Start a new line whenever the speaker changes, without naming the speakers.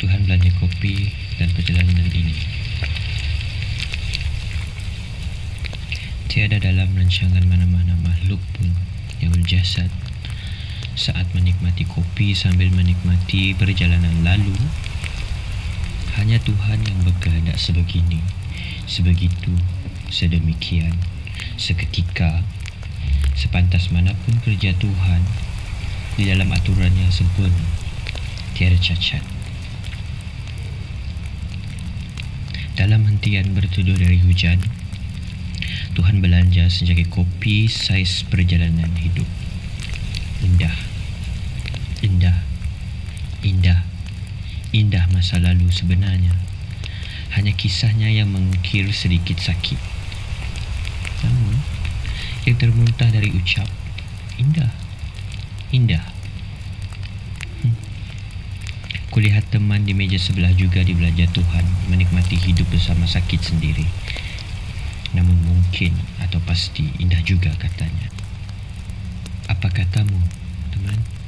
Tuhan belanja kopi dan perjalanan ini. Tiada dalam rancangan mana-mana makhluk pun yang berjasad saat menikmati kopi sambil menikmati perjalanan lalu. Hanya Tuhan yang berkehendak sebegini, sebegitu, sedemikian, seketika, sepantas manapun kerja Tuhan di dalam aturan yang sempurna, tiada cacat. Dalam hentian bertuduh dari hujan, Tuhan belanja senjaki kopi saiz perjalanan hidup. Indah. Indah. Indah. Indah masa lalu sebenarnya. Hanya kisahnya yang mengukir sedikit sakit. Namun, yang termuntah dari ucap, indah. Indah. Kulihat teman di meja sebelah juga di belanja Tuhan menikmati hidup bersama sakit sendiri. Namun mungkin atau pasti indah juga katanya. Apa katamu, teman?